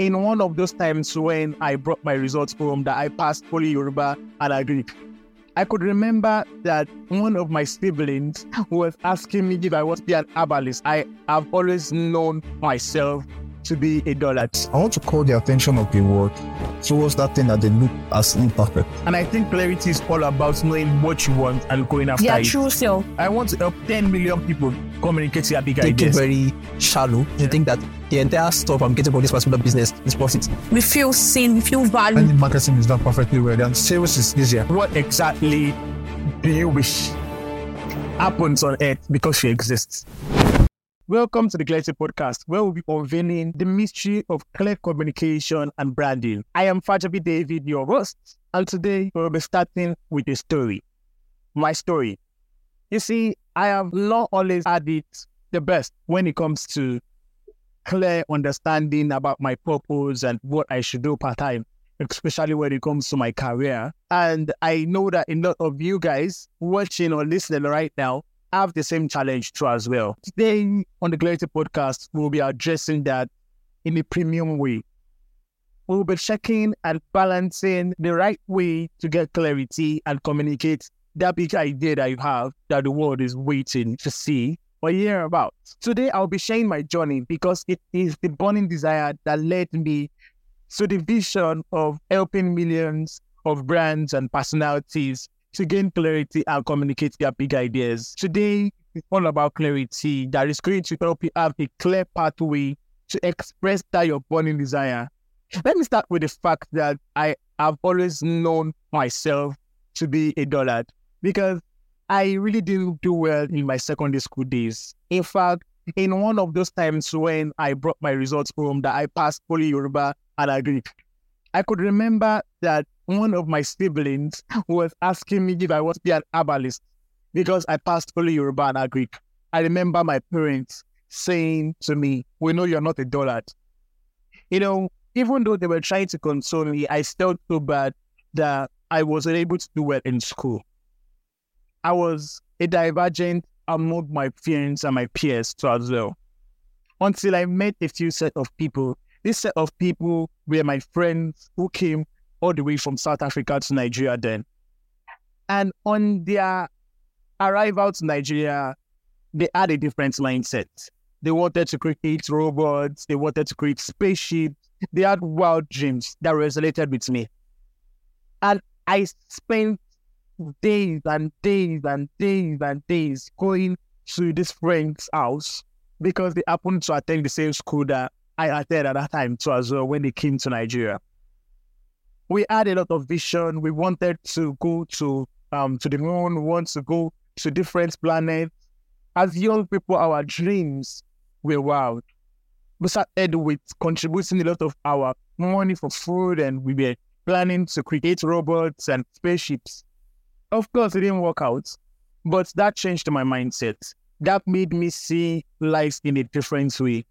in one of those times when I brought my results home that I passed Poly Yoruba and Agric, I could remember that one of my siblings was asking me if I was an herbalist. I have always known myself to be a dullard. I want to call the attention of the world towards that thing that they look as imperfect. And I think clarity is all about knowing what you want and going after Yeah, it. true self. I want to help 10 million people communicate their big Thinking ideas. very shallow. You think that the entire stuff I'm getting from this particular business is profit. We feel seen, we feel valued. And the marketing is done perfectly well, and sales is easier. What exactly do you wish happens on earth because she exists? Welcome to the Clarity Podcast, where we'll be unveiling the mystery of clear communication and branding. I am Fajoby David, your host, and today we'll be starting with a story. My story. You see, I have not always had it the best when it comes to clear understanding about my purpose and what I should do part time, especially when it comes to my career. And I know that a lot of you guys watching or listening right now have the same challenge too as well. Today on the Clarity Podcast, we'll be addressing that in a premium way. We'll be checking and balancing the right way to get clarity and communicate that big idea that you have that the world is waiting to see or hear about. Today, I'll be sharing my journey because it is the burning desire that led me to the vision of helping millions of brands and personalities to gain clarity and communicate their big ideas. Today, it's all about clarity that is going to help you have a clear pathway to express that your burning desire. Let me start with the fact that I have always known myself to be a dullard because I really didn't do well in my secondary school days. In fact, in one of those times when I brought my results home that I passed Poly Yoruba and Agric, I could remember that one of my siblings was asking me if I was to be an herbalist because I passed Poly Yoruba and Agric. I remember my parents saying to me, We know you're not a dullard. You know, even though they were trying to console me, I felt so bad that I wasn't able to do well in school. I was a divergent among my friends and my peers too as well. Until I met a few set of people. This set of people were my friends who came all the way from South Africa to Nigeria then. And on their arrival to Nigeria, they had a different mindset. They wanted to create robots, they wanted to create spaceships, they had wild dreams that resonated with me. And I spent days and days and days and days going to this friend's house because they happened to attend the same school that I attended at that time too as well when they came to Nigeria. We had a lot of vision. We wanted to go to um to the moon, we want to go to different planets. As young people, our dreams were wild. We started with contributing a lot of our money for food and we were planning to create robots and spaceships. Of course, it didn't work out, but that changed my mindset. That made me see life in a different way.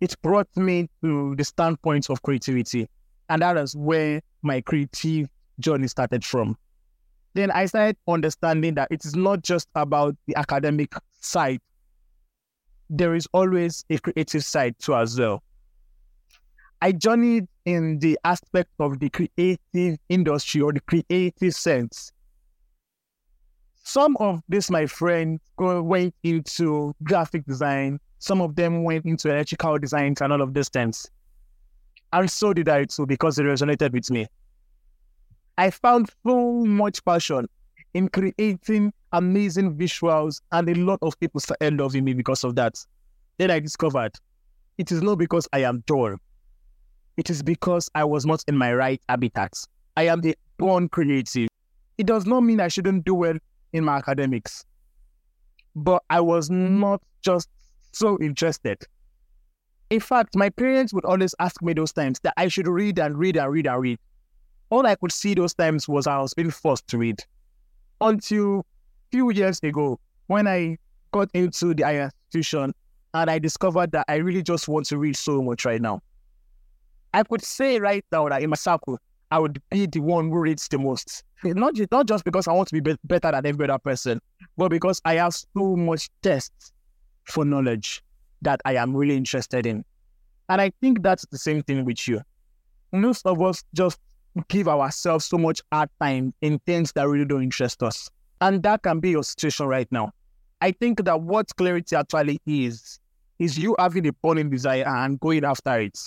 It brought me to the standpoint of creativity, and that is where my creative journey started from. Then I started understanding that it is not just about the academic side, there is always a creative side too, as well. I journeyed in the aspect of the creative industry or the creative sense some of this, my friends, go, went into graphic design. Some of them went into electrical design and all of these things. And so did I too, because it resonated with me. I found so much passion in creating amazing visuals, and a lot of people started loving me because of that. Then I discovered it is not because I am tall, It is because I was not in my right habitat. I am a born creative. It does not mean I shouldn't do well in my academics. But I was not just so interested. In fact, my parents would always ask me those times that I should read and read and read and read. All I could see those times was I was being forced to read. Until a few years ago, when I got into the higher institution and I discovered that I really just want to read so much right now. I could say right now that in my circle, I would be the one who reads the most. Not not just because I want to be, be better than every other person, but because I have so much thirst for knowledge that I am really interested in. And I think that's the same thing with you. Most of us just give ourselves so much hard time in things that really don't interest us. And that can be your situation right now. I think that what clarity actually is, is you having a burning desire and going after it.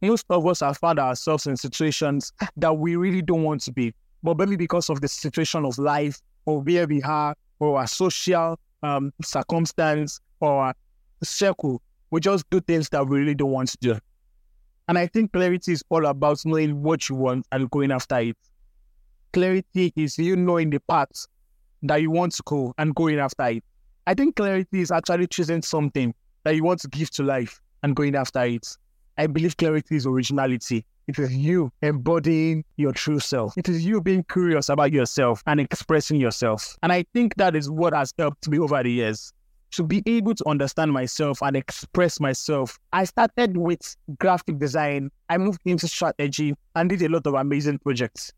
Most of us have found ourselves in situations that we really don't want to be, but maybe because of the situation of life or where we are or our social um, circumstance or circle, we just do things that we really don't want to do. And I think clarity is all about knowing what you want and going after it. Clarity is you knowing the path that you want to go and going after it. I think clarity is actually choosing something that you want to give to life and going after it. I believe clarity is originality. It is you embodying your true self. It is you being curious about yourself and expressing yourself. And I think that is what has helped me over the years to be able to understand myself and express myself. I started with graphic design, I moved into strategy and did a lot of amazing projects.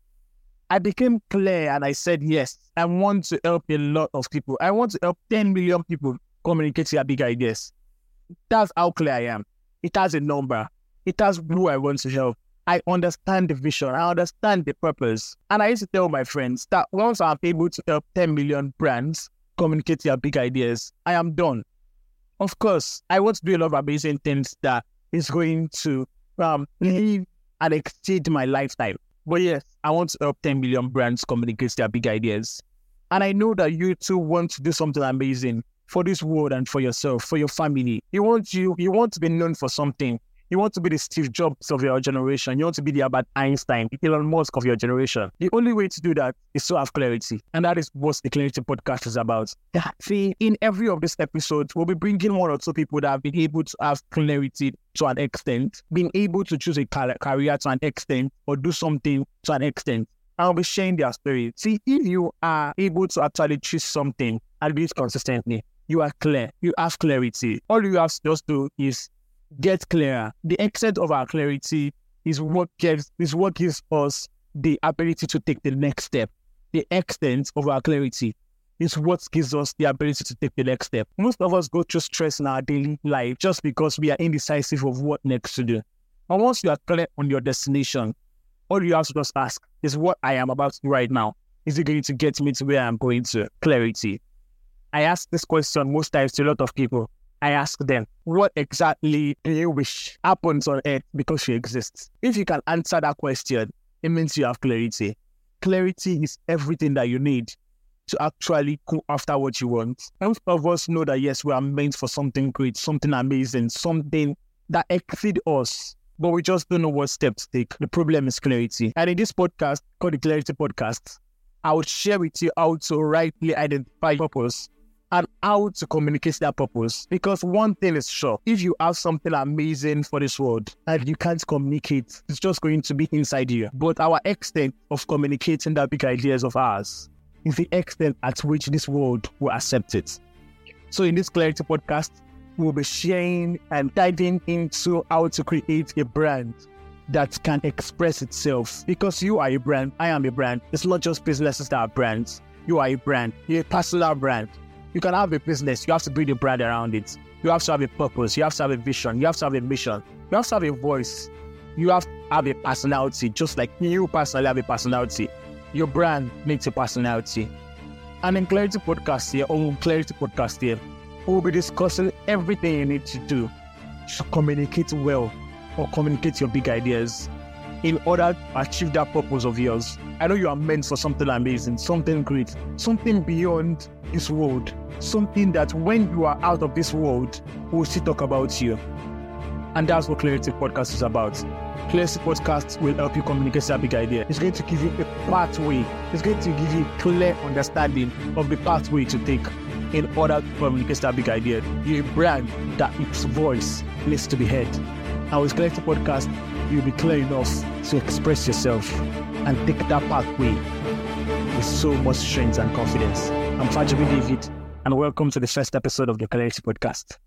I became clear and I said, yes, I want to help a lot of people. I want to help 10 million people communicate their big ideas. That's how clear I am. It has a number, it has who I want to help. I understand the vision, I understand the purpose. And I used to tell my friends that once I'm able to help 10 million brands communicate your big ideas, I am done. Of course, I want to do a lot of amazing things that is going to um, live and exceed my lifetime. But yes, I want to help 10 million brands communicate their big ideas. And I know that you too want to do something amazing for this world and for yourself, for your family. You want you you want to be known for something. You want to be the Steve Jobs of your generation. You want to be the Albert Einstein, Elon Musk of your generation. The only way to do that is to have clarity. And that is what the Clarity Podcast is about. See, in every of these episodes, we'll be bringing one or two people that have been able to have clarity to an extent, being able to choose a career to an extent, or do something to an extent. I'll be sharing their story. See, if you are able to actually choose something and do it consistently, you are clear. You have clarity. All you have to just do is get clearer. The extent of our clarity is what gives is what gives us the ability to take the next step. The extent of our clarity is what gives us the ability to take the next step. Most of us go through stress in our daily life just because we are indecisive of what next to do. And once you are clear on your destination, all you have to just ask is what I am about right now. Is it going to get me to where I'm going to? Clarity. I ask this question most times to a lot of people. I ask them, what exactly do you wish happens on earth because you exist? If you can answer that question, it means you have clarity. Clarity is everything that you need to actually go after what you want. Most of us know that yes, we are meant for something great, something amazing, something that exceed us, but we just don't know what steps to take. The problem is clarity. And in this podcast, called the Clarity Podcast, I will share with you how to rightly identify purpose and how to communicate that purpose. Because one thing is sure, if you have something amazing for this world and you can't communicate, it's just going to be inside you. But our extent of communicating that big ideas of ours is the extent at which this world will accept it. So in this Clarity podcast, we'll be sharing and diving into how to create a brand that can express itself. Because you are a brand, I am a brand. It's not just businesses that are brands. You are a brand. You're a personal brand you can have a business, you have to build a brand around it. You have to have a purpose, you have to have a vision, you have to have a mission, you have to have a voice, you have to have a personality, just like you personally have a personality. Your brand needs a personality. And in Clarity Podcast here, or Clarity Podcast here, we'll be discussing everything you need to do to communicate well or communicate your big ideas in order to achieve that purpose of yours. I know you are meant for something amazing, something great, something beyond this world, something that when you are out of this world, we'll still talk about you. And that's what Clarity Podcast is about. Clarity Podcast will help you communicate that big idea. It's going to give you a pathway. It's going to give you clear understanding of the pathway to take in order to communicate that big idea. You're a brand that its voice needs to be heard. With Clarity Podcast, you'll be clear enough to express yourself and take that pathway with so much strength and confidence. I'm Fajoby David, and welcome to the first episode of the Clarity Podcast.